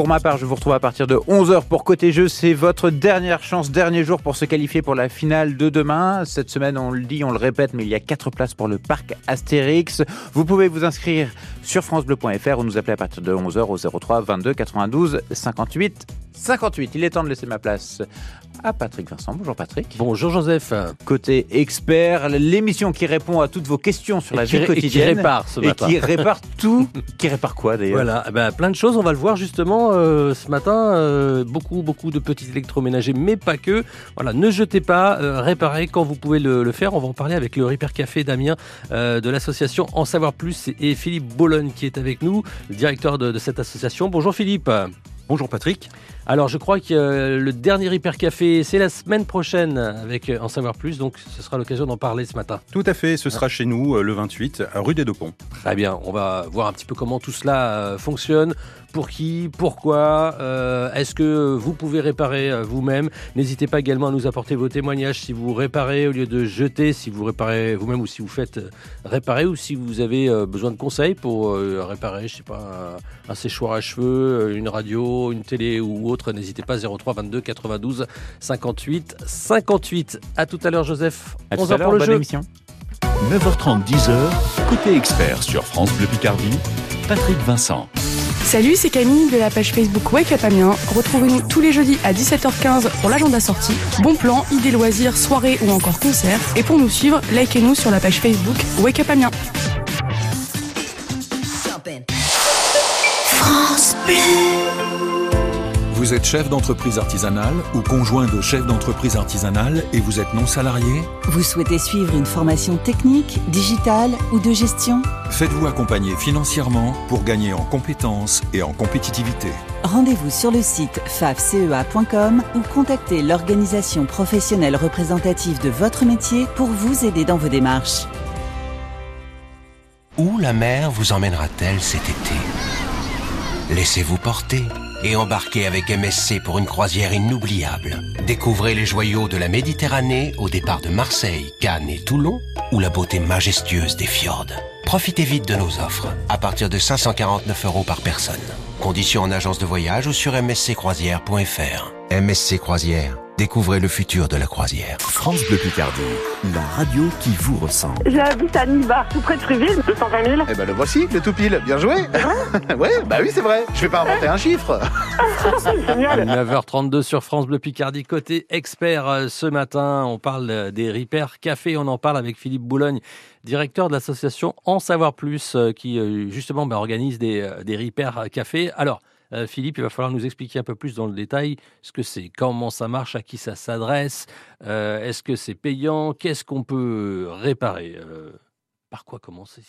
Pour ma part, je vous retrouve à partir de 11h pour Côté Jeu. C'est votre dernière chance, dernier jour pour se qualifier pour la finale de demain. Cette semaine, on le dit, on le répète, mais il y a 4 places pour le parc Astérix. Vous pouvez vous inscrire sur francebleu.fr ou nous appeler à partir de 11h au 03 22 92 58 58. Il est temps de laisser ma place à Patrick Vincent. Bonjour Patrick. Bonjour Joseph. Côté expert, l'émission qui répond à toutes vos questions sur la vie quotidienne. Et qui répare ce matin. Et qui répare tout. qui répare quoi d'ailleurs Voilà, eh ben, plein de choses. On va le voir justement euh, ce matin. Euh, beaucoup, beaucoup de petits électroménagers, mais pas que. Voilà, ne jetez pas, euh, réparez quand vous pouvez le, faire. On va en parler avec le Repair Café Damien de l'association En Savoir Plus et Philippe Bologne qui est avec nous, le directeur de, de cette association. Bonjour Philippe. Bonjour Patrick. Alors je crois que le dernier Hyper Café, c'est la semaine prochaine avec En Savoir Plus, donc ce sera l'occasion d'en parler ce matin. Tout à fait, ce sera chez nous le 28, rue des Deux Ponts. Très bien, on va voir un petit peu comment tout cela fonctionne, pour qui, pourquoi, euh, est-ce que vous pouvez réparer euh, vous-même N'hésitez pas également à nous apporter vos témoignages si vous réparez au lieu de jeter, si vous réparez vous-même ou si vous faites euh, réparer ou si vous avez besoin de conseils pour réparer, je sais pas, un, séchoir à cheveux, une radio, une télé ou autre. N'hésitez pas 03 22 92 58 58. À tout à l'heure Joseph. À 11h pour le jeu. Émission. 9h30 10h, côté expert sur France Bleu Picardie, Patrick Vincent. Salut, c'est Camille de la page Facebook Wake Up Amiens. Retrouvez-nous tous les jeudis à 17h15 pour l'agenda sortie. Bon plan, idées loisirs, soirées ou encore concerts. Et pour nous suivre, likez-nous sur la page Facebook Wake Up Amiens. France vous êtes chef d'entreprise artisanale ou conjoint de chef d'entreprise artisanale et vous êtes non salarié Vous souhaitez suivre une formation technique, digitale ou de gestion Faites-vous accompagner financièrement pour gagner en compétences et en compétitivité. Rendez-vous sur le site fafcea.com ou contactez l'organisation professionnelle représentative de votre métier pour vous aider dans vos démarches. Où la mer vous emmènera-t-elle cet été? Laissez-vous porter et embarquez avec MSC pour une croisière inoubliable. Découvrez les joyaux de la Méditerranée au départ de Marseille, Cannes et Toulon ou la beauté majestueuse des fjords. Profitez vite de nos offres à partir de 549 euros par personne. Conditions en agence de voyage ou sur msccroisière.fr. MSC Croisière Découvrez le futur de la croisière. France Bleu Picardie, la radio qui vous ressemble. J'habite à Nibar, tout près de Friville, 220 000. Eh ben le voici, le tout pile. Bien joué. ouais, bah oui, c'est vrai. Je vais pas inventer un chiffre. Génial. 9h32 sur France Bleu Picardie, côté expert euh, ce matin. On parle euh, des Ripper Café. On en parle avec Philippe Boulogne, directeur de l'association En Savoir Plus, euh, qui justement bah, organise des, des Café. Alors, euh, Philippe, il va falloir nous expliquer un peu plus dans le détail ce que c'est, comment ça marche, à qui ça s'adresse, euh, est-ce que c'est payant, qu'est-ce qu'on peut réparer, euh, par quoi commencer?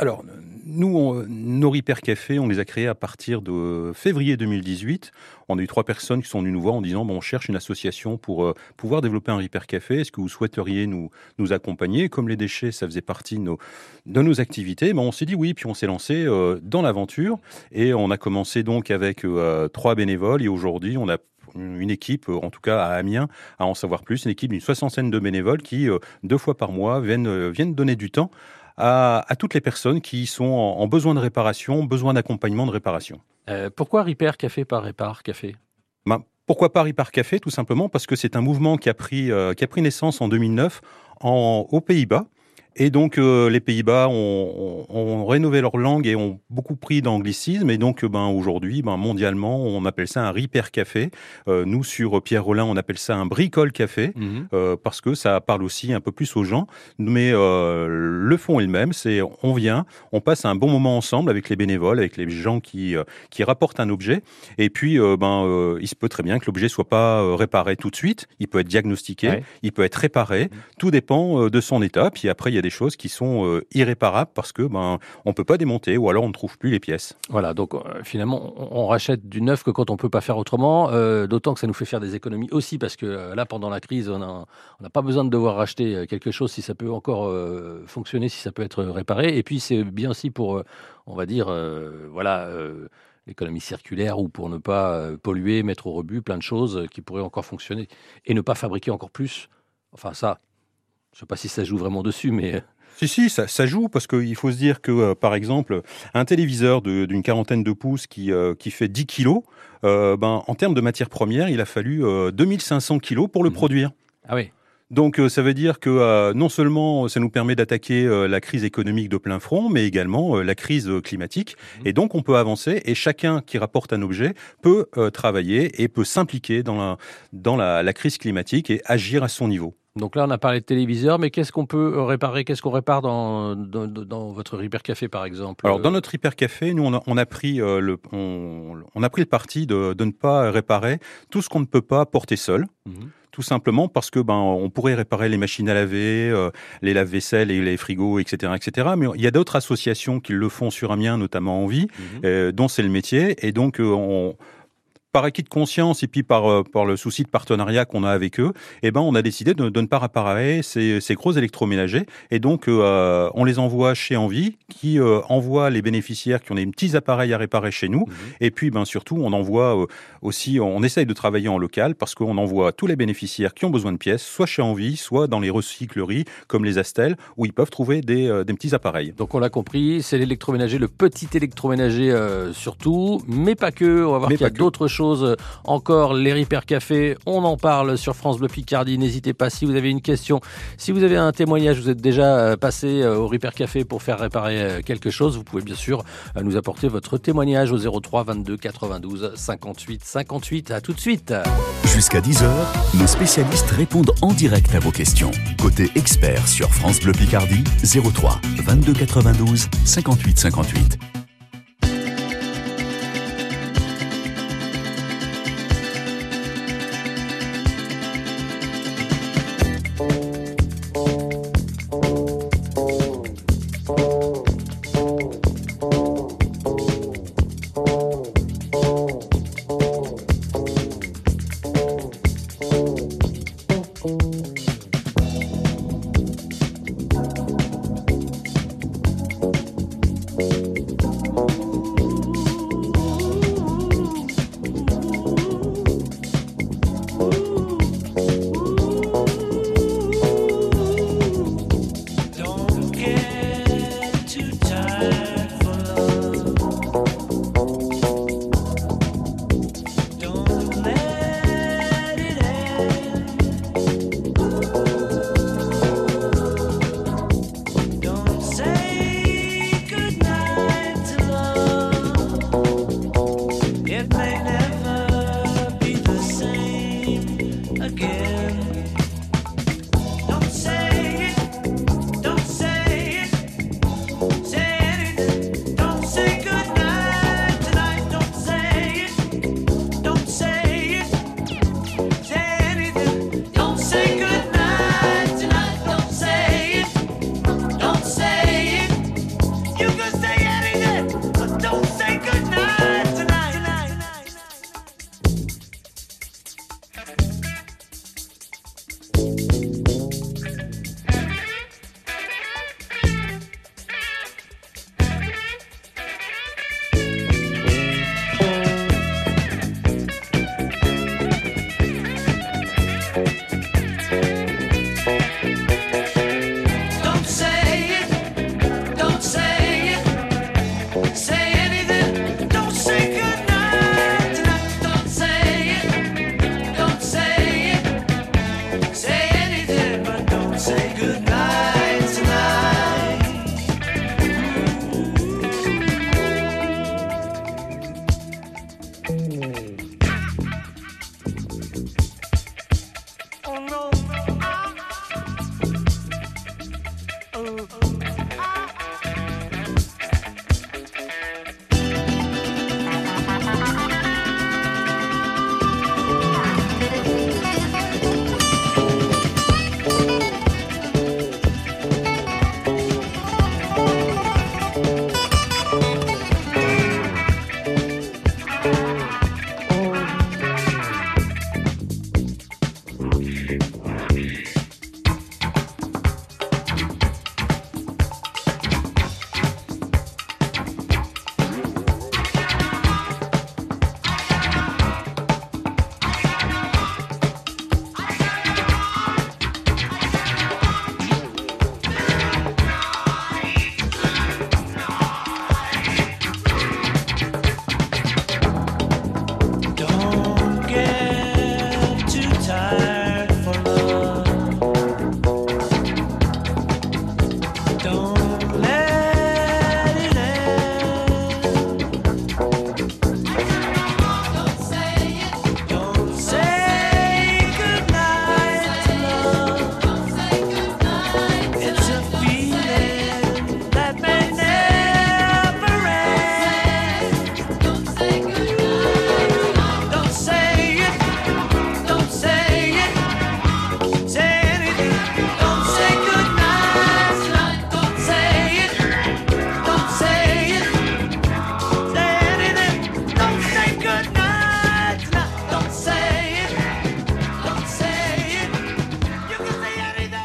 Alors, nous, nos Repair Café, on les a créés à partir de février 2018. On a eu trois personnes qui sont venues nous voir en disant bon, on cherche une association pour euh, pouvoir développer un Repair Café. Est-ce que vous souhaiteriez nous, nous accompagner? Comme les déchets, ça faisait partie de nos, de nos activités, ben, on s'est dit oui, puis on s'est lancé euh, dans l'aventure. Et on a commencé donc avec euh, trois bénévoles. Et aujourd'hui, on a une équipe, en tout cas à Amiens, à en savoir plus, une équipe d'une soixantaine de bénévoles qui, deux fois par mois, viennent, viennent donner du temps à, toutes les personnes qui sont en, besoin de réparation, besoin d'accompagnement de réparation. Euh, pourquoi Repair Café par Répar Café? Ben, Pourquoi pas Ripar Café Tout simplement parce que c'est un mouvement qui a pris, euh, qui a pris naissance en 2009 en, aux Pays-Bas et donc, euh, les Pays-Bas ont, ont, rénové leur langue et ont beaucoup pris d'anglicisme. Et donc, ben, aujourd'hui, ben, mondialement, on appelle ça un Repair Café. Euh, nous, sur Pierre Rollin, on appelle ça un Bricole Café, mhm. euh, parce que ça parle aussi un peu plus aux gens. Mais euh, le fond est le même. C'est on vient, on passe un bon moment ensemble avec les bénévoles, avec les gens qui, euh, qui rapportent un objet. Et puis, euh, ben, il se peut très bien que l'objet soit pas réparé tout de suite. Il peut être diagnostiqué, il peut être réparé. Mhm. Tout dépend de son état. Puis après, il y a des choses qui sont euh, irréparables parce que ben on peut pas démonter ou alors on ne trouve plus les pièces. Voilà, donc euh, finalement on, rachète du neuf que quand on peut pas faire autrement. Euh, d'autant que ça nous fait faire des économies aussi parce que là pendant la crise on n'a pas besoin de devoir racheter quelque chose si ça peut encore fonctionner, si ça peut être réparé. Et puis c'est bien aussi pour on va dire voilà l'économie circulaire ou pour ne pas polluer, mettre au rebut plein de choses qui pourraient encore fonctionner et ne pas fabriquer encore plus. Enfin ça, je ne sais pas si ça joue vraiment dessus, mais Si, si, ça, ça joue parce qu'il faut se dire que, euh, par exemple, un téléviseur d'une quarantaine de pouces qui, euh, qui fait 10 kilos, euh, ben, en termes de matière première, il a fallu euh, 2500 kilos pour le produire. Ah oui. Donc euh, ça veut dire que euh, non seulement ça nous permet d'attaquer euh, la crise économique de plein front, mais également euh, la crise euh, climatique. Et donc on peut avancer et chacun qui rapporte un objet peut euh, travailler et peut s'impliquer dans, la, dans la, la crise climatique et agir à son niveau. Donc là, on a parlé de téléviseur, mais qu'est-ce qu'on peut euh, réparer Qu'est-ce qu'on répare dans, dans, dans votre Repair Café, par exemple Alors dans notre hyper café, nous on a, on a pris euh, le on, on a pris le parti de, de ne pas réparer tout ce qu'on ne peut pas porter seul. Mhm. Tout simplement parce que ben on pourrait réparer les machines à laver, euh, les lave-vaisselle et les frigos, etc., etc. Mais il y a d'autres associations qui le font sur Amiens, notamment Envie, Mhm. euh, dont c'est le métier. Et donc euh, on par acquis de conscience et puis par, euh, par le souci de partenariat qu'on a avec eux, eh ben, on a décidé de, de ne pas réparer ces, ces gros électroménagers. Et donc, euh, on les envoie chez Envie, qui euh, envoie les bénéficiaires qui ont des petits appareils à réparer chez nous. Et puis, ben, surtout, on envoie euh, aussi, on essaye de travailler en local parce qu'on envoie tous les bénéficiaires qui ont besoin de pièces, soit chez Envie, soit dans les recycleries comme les Astel, où ils peuvent trouver des, des petits appareils. Donc on l'a compris, c'est l'électroménager, le petit électroménager surtout, mais pas que. On va voir qu'il y a d'autres choses encore. Les Repair Café, on en parle sur France Bleu Picardie. N'hésitez pas si vous avez une question, si vous avez un témoignage, vous êtes déjà euh, passé euh, au Repair Café pour faire réparer euh, quelque chose, vous pouvez bien sûr nous apporter votre témoignage au 03 22 92 58 58. À tout de suite. Jusqu'à 10h, nos spécialistes répondent en direct à vos questions. Côté expert sur France Bleu Picardie, 03 22 92 58 58.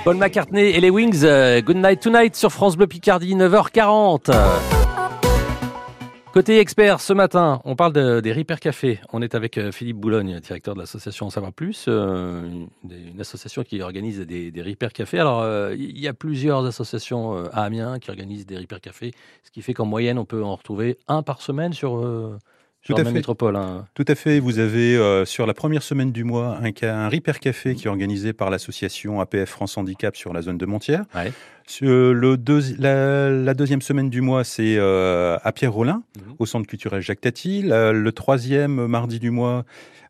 Paul McCartney et les Wings, euh, Good Night Tonight sur France Bleu Picardie, 9h40. Côté expert, ce matin, on parle de- des Repair Café. On est avec euh, Philippe Boulogne, directeur de l'association En Savoir Plus, euh, une, association qui organise des, des Repair Café. Alors, il y a plusieurs associations à Amiens qui organisent des Repair Café, ce qui fait qu'en moyenne, on peut en retrouver un par semaine sur Tout à fait. métropole. hein. Tout à fait. Vous avez euh, sur la première semaine du mois un, un Repair Café qui est organisé par l'association APF France Handicap sur la zone de Montière. Ouais. Sur le deuxi- la, la deuxième semaine du mois, c'est euh, à Pierre-Rollin, Mhm. au centre culturel Jacques Tati. La- le troisième mardi du mois,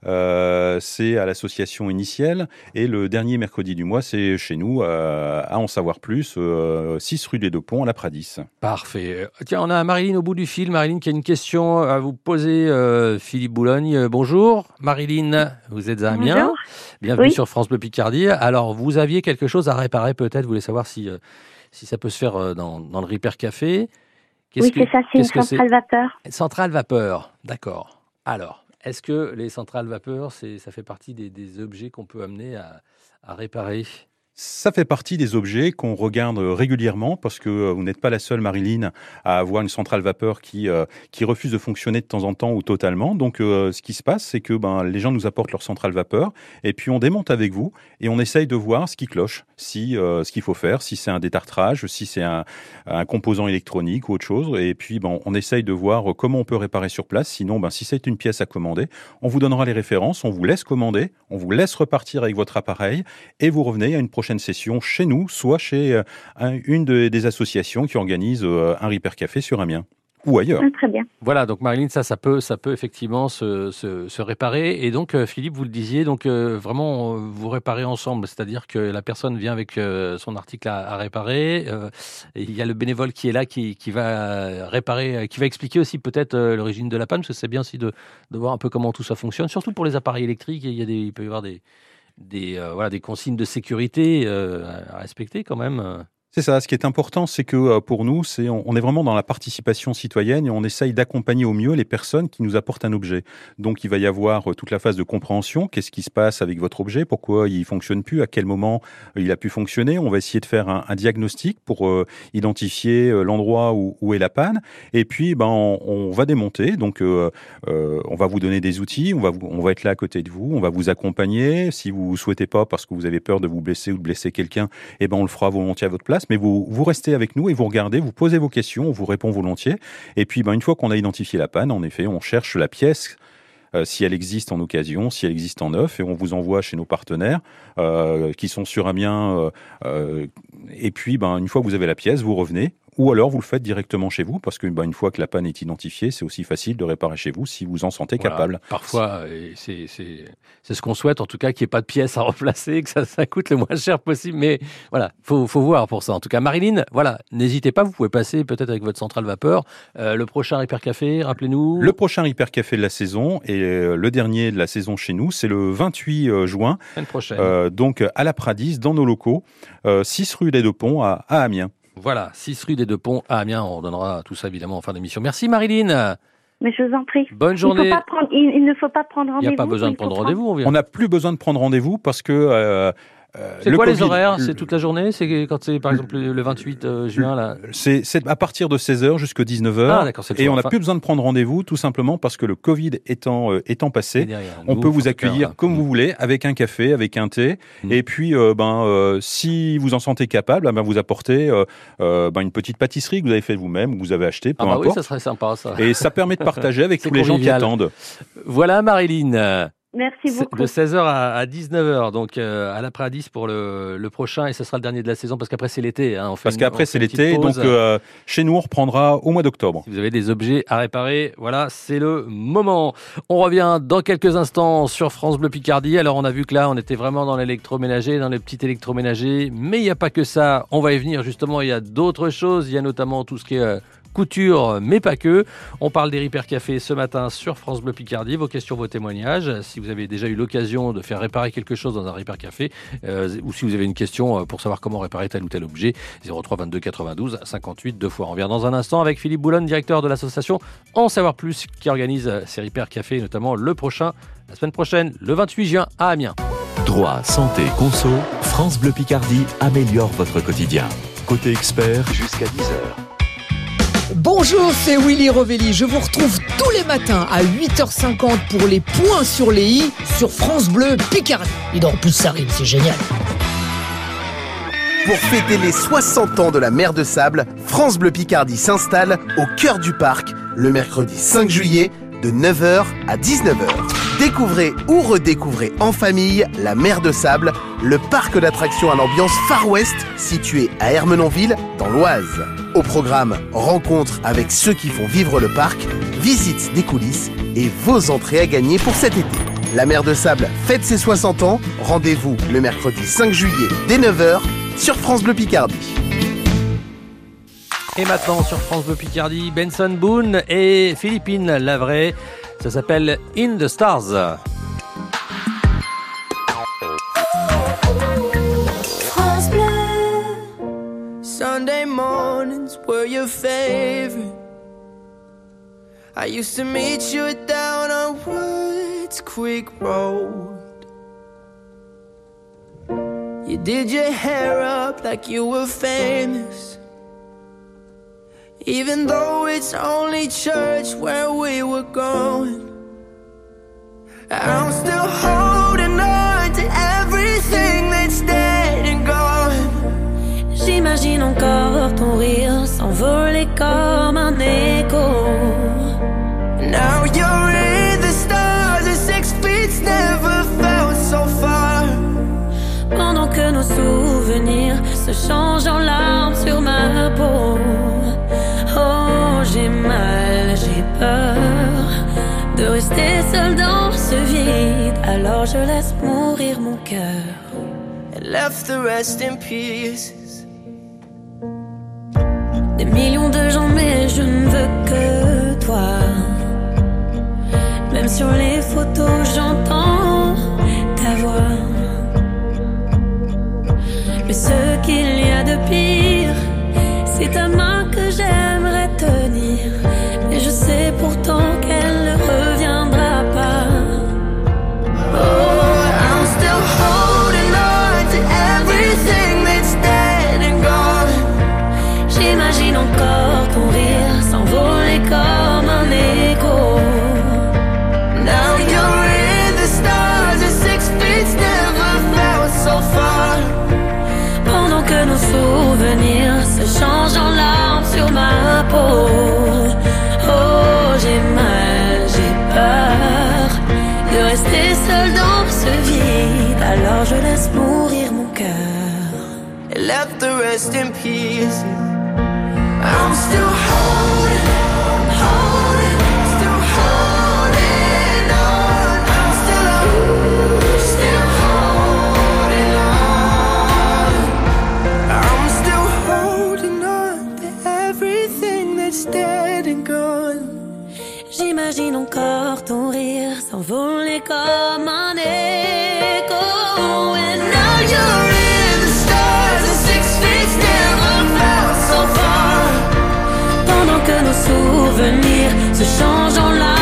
euh, c'est à l'association Initielle. Et le dernier mercredi du mois, c'est chez nous, euh, à En Savoir Plus, euh, 6 rue des Deux Ponts, à la Pradis. Parfait. Tiens, on a Marilyn au bout du fil. Marilyn qui a une question à vous poser, euh, Philippe Boulogne. Bonjour. Marilyn, vous êtes à Amiens. Bonjour. Bienvenue Oui. sur France Bleu Picardie. Alors, vous aviez quelque chose à réparer peut-être? Vous voulez savoir si, euh, si ça peut se faire euh, dans, dans le Repair Café. Oui, que- c'est ça, c'est une centrale vapeur. Centrale vapeur. D'accord. Alors, est-ce que les centrales vapeur, c'est, ça fait partie des, des objets qu'on peut amener à, à réparer? Ça fait partie des objets qu'on regarde régulièrement parce que euh, vous n'êtes pas la seule, Marilyn, à avoir une centrale vapeur qui, euh, qui refuse de fonctionner de temps en temps ou totalement. Donc, euh, ce qui se passe, c'est que ben, les gens nous apportent leur centrale vapeur et puis on démonte avec vous et on essaye de voir ce qui cloche, si euh, ce qu'il faut faire, si c'est un détartrage, si c'est un, un composant électronique ou autre chose. Et puis, ben, on essaye de voir comment on peut réparer sur place. Sinon, ben, si c'est une pièce à commander, on vous donnera les références, on vous laisse commander, on vous laisse repartir avec votre appareil et vous revenez à une prochaine session chez nous, soit chez euh, un- une de- des associations qui organise euh, un Repair Café sur Amiens ou ailleurs. Ah, très bien. Voilà, donc Marilyn, ça, ça peut, ça peut effectivement se, se, se réparer. Et donc, euh, Philippe, vous le disiez, donc euh, vraiment, vous réparez ensemble, c'est-à-dire que la personne vient avec euh, son article à, à réparer. euh, et il y a le bénévole qui est là, qui, qui va réparer, qui va expliquer aussi peut-être euh, l'origine de la panne, parce que c'est bien aussi de, de voir un peu comment tout ça fonctionne, surtout pour les appareils électriques. Il, y a des, il peut y avoir des, des, euh, voilà, des consignes de sécurité euh, à respecter quand même. C'est ça. Ce qui est important, c'est que euh, pour nous, c'est on est vraiment dans la participation citoyenne et on essaye d'accompagner au mieux les personnes qui nous apportent un objet. Donc, il va y avoir euh, toute la phase de compréhension. Qu'est-ce qui se passe avec votre objet? Pourquoi il fonctionne plus? À quel moment euh, il a pu fonctionner? On va essayer de faire un, diagnostic pour identifier l'endroit où, est la panne. Et puis, ben, on, va démonter. Donc, on va vous donner des outils. On va, on va être là à côté de vous. On va vous accompagner. Si vous souhaitez pas, parce que vous avez peur de vous blesser ou de blesser quelqu'un, eh ben, on le fera volontiers à votre place. Mais vous, restez avec nous et vous regardez, vous posez vos questions, on vous répond volontiers. Et puis, ben, une fois qu'on a identifié la panne, en effet, on cherche la pièce. euh, si elle existe en occasion, si elle existe en neuf, et on vous envoie chez nos partenaires euh, qui sont sur Amiens. euh, euh, et puis, ben, une fois que vous avez la pièce, vous revenez, ou alors vous le faites directement chez vous, parce que ben, une fois que la panne est identifiée, c'est aussi facile de réparer chez vous si vous en sentez Voilà. capable. Parfois, euh, c'est c'est- c'est ce qu'on souhaite, en tout cas, qu'il n'y ait pas de pièces à remplacer, que ça, ça coûte le moins cher possible. Mais voilà, faut, faut voir pour ça. En tout cas, Marilyn, voilà, n'hésitez pas, vous pouvez passer peut-être avec votre centrale vapeur. Euh, le prochain Hyper Café, rappelez-nous. Le prochain Hyper Café de la saison et euh, le dernier de la saison chez nous, c'est le 28 euh, juin, semaine prochaine. euh, donc à la Pradis, dans nos locaux, euh, 6 rue des Deux Ponts à, à Amiens. Voilà, 6 rue des Deux Ponts à Amiens. On donnera tout ça évidemment en fin d'émission. Merci Marilyn. Mais je vous en prie. Bonne Il, faut journée. pas prendre- il- il ne faut pas prendre Il rendez-vous. n'y a pas besoin de il prendre rendez-vous. On vient. On n'a plus besoin de prendre rendez-vous parce que... euh, euh, C'est le quoi les horaires C'est toute la journée C'est quand c'est par exemple le 28 euh, juin là C'est à partir de 16h jusqu'à 19h. Ah et on n'a Enfin, plus besoin de prendre rendez-vous tout simplement parce que le Covid étant, euh, étant passé, derrière. on peut vous accueillir comme vous voulez, avec un café, avec un thé. Mm. Et puis, ben, si vous en sentez capable, eh ben, vous apportez ben, une petite pâtisserie que vous avez fait vous-même, que vous avez acheté, peu Ah bah oui, ça serait sympa ça. Et ça permet de partager avec tous les gens qui attendent. Voilà Marilyn. Merci beaucoup. De 16h à, à 19h, donc euh, à la Pradis pour le, le prochain, et ce sera le dernier de la saison parce qu'après c'est l'été. hein, on fait Parce qu'après, c'est l'été. Donc, euh, chez nous, on reprendra au mois d'octobre. Si vous avez des objets à réparer, voilà, c'est le moment. On revient dans quelques instants sur France Bleu Picardie. Alors, on a vu que là, on était vraiment dans l'électroménager, dans les petits électroménagers. Mais il n'y a pas que ça. On va y venir, justement. Il y a d'autres choses. Il y a notamment tout ce qui est euh, couture, mais pas que. On parle des Repair Café ce matin sur France Bleu Picardie. Vos questions, vos témoignages. Si vous avez déjà eu l'occasion de faire réparer quelque chose dans un Repair Café, euh, ou si vous avez une question euh, pour savoir comment réparer tel ou tel objet, 03 22 92 58 deux fois. On revient dans un instant avec Philippe Boulogne, directeur de l'association En Savoir Plus, qui organise euh, ces Repair Café, notamment le prochain, la semaine prochaine, le 28 juin à Amiens. Droit, santé, conso, France Bleu Picardie améliore votre quotidien. Côté expert, jusqu'à 10h. Bonjour, c'est Willy Rovelli. Je vous retrouve tous les matins à 8h50 pour les points sur les i sur France Bleu Picardie. Et en plus, ça rime, c'est génial. Pour fêter les 60 ans de la mer de Sable, France Bleu Picardie s'installe au cœur du parc le mercredi 5 juillet de 9h à 19h. Découvrez ou redécouvrez en famille la mer de Sable, le parc d'attractions à l'ambiance Far West situé à Hermenonville dans l'Oise. Au programme Rencontre avec ceux qui font vivre le parc, visite des coulisses et vos entrées à gagner pour cet été. La mer de Sable fête ses 60 ans. Rendez-vous le mercredi 5 juillet dès 9h sur France Bleu Picardie. Et maintenant sur France Bleu Picardie, Benson Boone et Philippine Lavray. Ça s'appelle In the Stars. Were your favorite. I used to meet you down on Woods Creek Road. You did your hair up like you were famous. Even though it's only church where we were going, I'm still holding on to everything J'imagine encore ton rire s'envoler comme un écho. Now you're in the stars, and six feet never felt so far. Pendant que nos souvenirs se changent en larmes sur ma peau. Oh, j'ai mal, j'ai peur de rester seul dans ce vide. Alors je laisse mourir mon cœur. Left the rest in pieces. Des millions de gens, mais je ne veux que toi. Même sur les photos, j'entends ta voix. Mais ce qu'il y a de pire, c'est ta main rester seul dans ce vide. Alors je laisse mourir mon cœur. Left the rest in pieces. I'm still holding, J'imagine encore ton rire s'envoler comme un écho. And now You're in the stars, and six feet never felt so far. Pendant que nos souvenirs se changent en larmes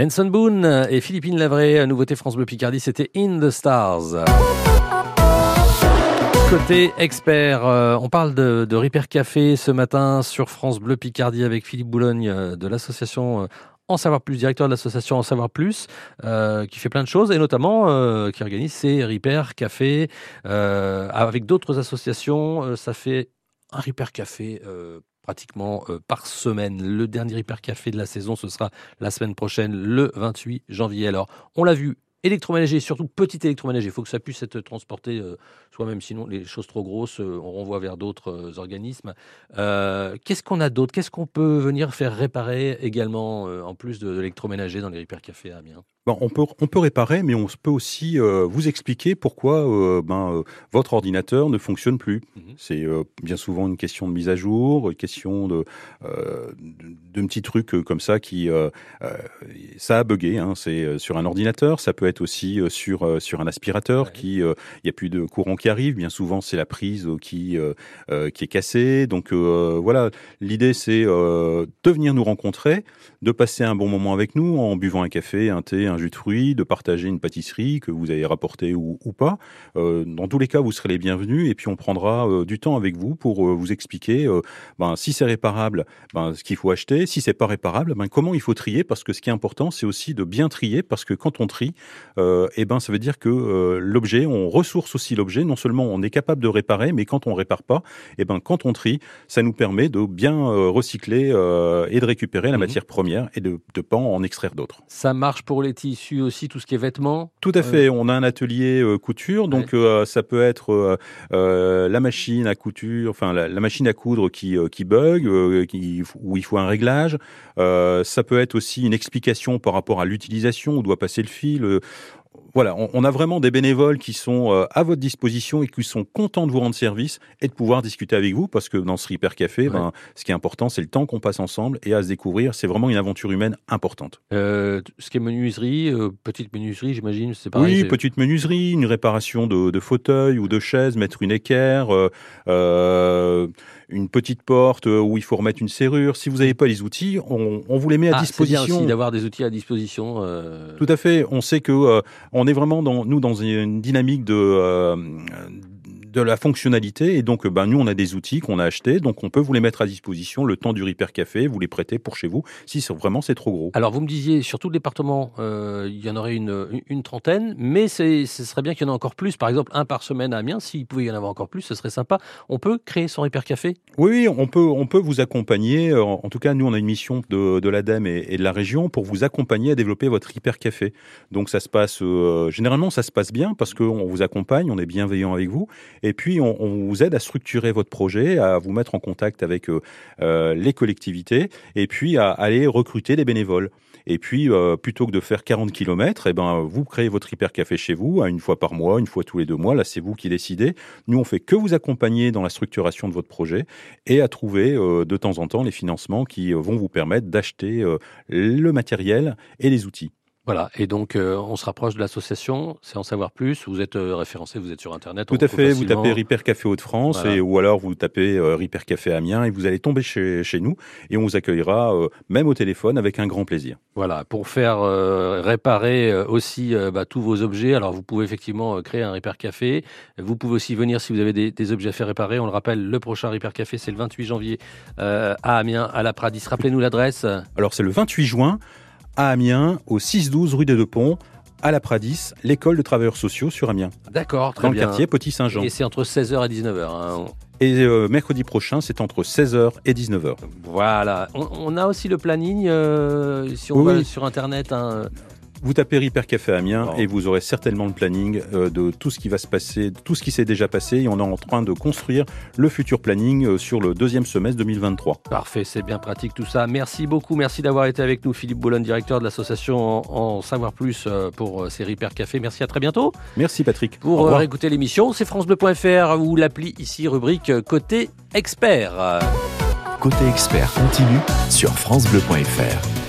Benson Boone et Philippine Lavray, nouveauté France Bleu Picardie, c'était In the Stars. Côté expert, euh, on parle de, Ripper Café ce matin sur France Bleu Picardie avec Philippe Boulogne euh, de l'association euh, En Savoir Plus, directeur de l'association En Savoir Plus, qui fait plein de choses et notamment qui organise ces Ripper Café avec d'autres associations. Ça fait un Ripper Café pratiquement euh, par semaine. Le dernier Hyper Café de la saison, ce sera la semaine prochaine, le 28 janvier. Alors, on l'a vu, électroménager, surtout petit électroménager. Il faut que ça puisse être transporté euh, soi-même, sinon les choses trop grosses, euh, on renvoie vers d'autres euh, organismes. Euh, Qu'est-ce qu'on a d'autre? Qu'est-ce qu'on peut venir faire réparer également, euh, en plus de, de l'électroménager dans les Hyper Cafés à Amiens? Bon, on, peut, on peut réparer, mais on peut aussi euh, vous expliquer pourquoi ben, votre ordinateur ne fonctionne plus. Mhm. C'est bien souvent une question de mise à jour, une question de, de, de petits trucs comme ça qui... ça a bugué, hein, c'est sur un ordinateur, ça peut être aussi sur sur un aspirateur qui il y a plus de courant qui arrive. Bien souvent, c'est la prise euh, qui euh, euh, qui est cassée. Donc voilà, l'idée c'est de venir nous rencontrer, de passer un bon moment avec nous en buvant un café, un thé, un jus de fruits, de partager une pâtisserie que vous avez rapportée ou, pas. Dans tous les cas, vous serez les bienvenus et puis on prendra du temps avec vous pour vous expliquer ben, si c'est réparable, ben, ce qu'il faut acheter. Si c'est pas réparable, ben, comment il faut trier? Parce que ce qui est important, c'est aussi de bien trier parce que quand on trie, eh ben, ça veut dire que l'objet, on ressource aussi l'objet. Non seulement on est capable de réparer, mais quand on répare pas, eh ben, quand on trie, ça nous permet de bien euh, recycler euh, et de récupérer la matière première et de ne pas en extraire d'autres. Ça marche pour les tissus aussi, tout ce qui est vêtements? Tout à fait. On a un atelier euh, couture, donc euh, ça peut être euh, euh, la machine à couture, enfin la, la machine à coudre qui, euh, qui bug, euh, qui, où il faut un réglage. Euh, ça peut être aussi une explication par rapport à l'utilisation, où doit passer le fil. Voilà, on, on a vraiment des bénévoles qui sont euh, à votre disposition et qui sont contents de vous rendre service et de pouvoir discuter avec vous parce que dans ce Repair Café, ben, ce qui est important, c'est le temps qu'on passe ensemble et à se découvrir. C'est vraiment une aventure humaine importante. Euh, ce qui est menuiserie, euh, petite menuiserie, j'imagine, c'est pareil. Oui, petite menuiserie, une réparation de, de fauteuils ou de chaises, mettre une équerre, euh, une petite porte euh, où il faut remettre une serrure. Si vous n'avez pas les outils, on, on vous les met à Ah, disposition. aussi d'avoir des outils à disposition. euh, Tout à fait. On sait que euh, on est vraiment dans nous dans une dynamique de euh, de la fonctionnalité et donc ben nous on a des outils qu'on a achetés donc on peut vous les mettre à disposition le temps du Repair Café, vous les prêter pour chez vous si vraiment c'est trop gros. Alors, vous me disiez, sur tout le département, euh, il y en aurait une, une- trentaine, mais c'est- ce serait bien qu'il y en ait encore plus. Par exemple, un par semaine à Amiens, s'il pouvait y en avoir encore plus, ce serait sympa. On peut créer son Hyper Café? Oui, on peut, on peut vous accompagner. euh, En tout cas, nous, on a une mission de, de l'ADEME et, et de la région pour vous accompagner à développer votre hyper café. Donc, ça se passe, euh, généralement, ça se passe bien parce qu'on vous accompagne, on est bienveillant avec vous. Et puis, on, vous aide à structurer votre projet, à vous mettre en contact avec euh, euh, les collectivités et puis à aller recruter des bénévoles. Et puis, euh, plutôt que de faire 40 km, eh ben, vous créez votre hyper café chez vous, à une fois par mois, une fois tous les deux mois. Là, c'est vous qui décidez. Nous, on fait que vous accompagner dans la structuration de votre projet et à trouver de temps en temps les financements qui vont vous permettre d'acheter le matériel et les outils. Voilà, et donc euh, on se rapproche de l'association, c'est en savoir plus. Vous êtes euh, référencé, vous êtes sur Internet. Tout à fait, vous tapez Repair Café Hauts-de-France Voilà. et ou alors vous tapez euh, Repair Café Amiens et vous allez tomber chez, chez nous et on vous accueillera euh, même au téléphone avec un grand plaisir. Voilà, pour faire réparer aussi bah, tous vos objets. Alors, vous pouvez effectivement créer un Repair Café. Vous pouvez aussi venir si vous avez des, des objets à faire réparer. On le rappelle, le prochain Repair Café, c'est le 28 janvier à Amiens, à la Pradis. Rappelez-nous l'adresse. Alors c'est le 28 juin à Amiens, au 6-12 rue des Deux Ponts, à la Pradis, l'école de travailleurs sociaux sur Amiens. D'accord, très Dans bien. le quartier Petit-Saint-Jean. Et c'est entre 16h et 19h. hein. Et euh, mercredi prochain, c'est entre 16h et 19h. Voilà. On, on a aussi le planning, euh, si on Oui, va sur Internet. hein. Vous tapez Repair Café Amiens et vous aurez certainement le planning euh, de tout ce qui va se passer, de tout ce qui s'est déjà passé. Et on est en train de construire le futur planning euh, sur le deuxième semestre 2023. Parfait, c'est bien pratique tout ça. Merci beaucoup, merci d'avoir été avec nous, Philippe Boulogne, directeur de l'association en, en Savoir Plus euh, pour euh, ces Repair Café. Merci, à très bientôt. Merci Patrick. Au Pour euh, réécouter l'émission, c'est FranceBleu.fr ou l'appli ici, rubrique Côté Expert. Côté expert continue sur FranceBleu.fr.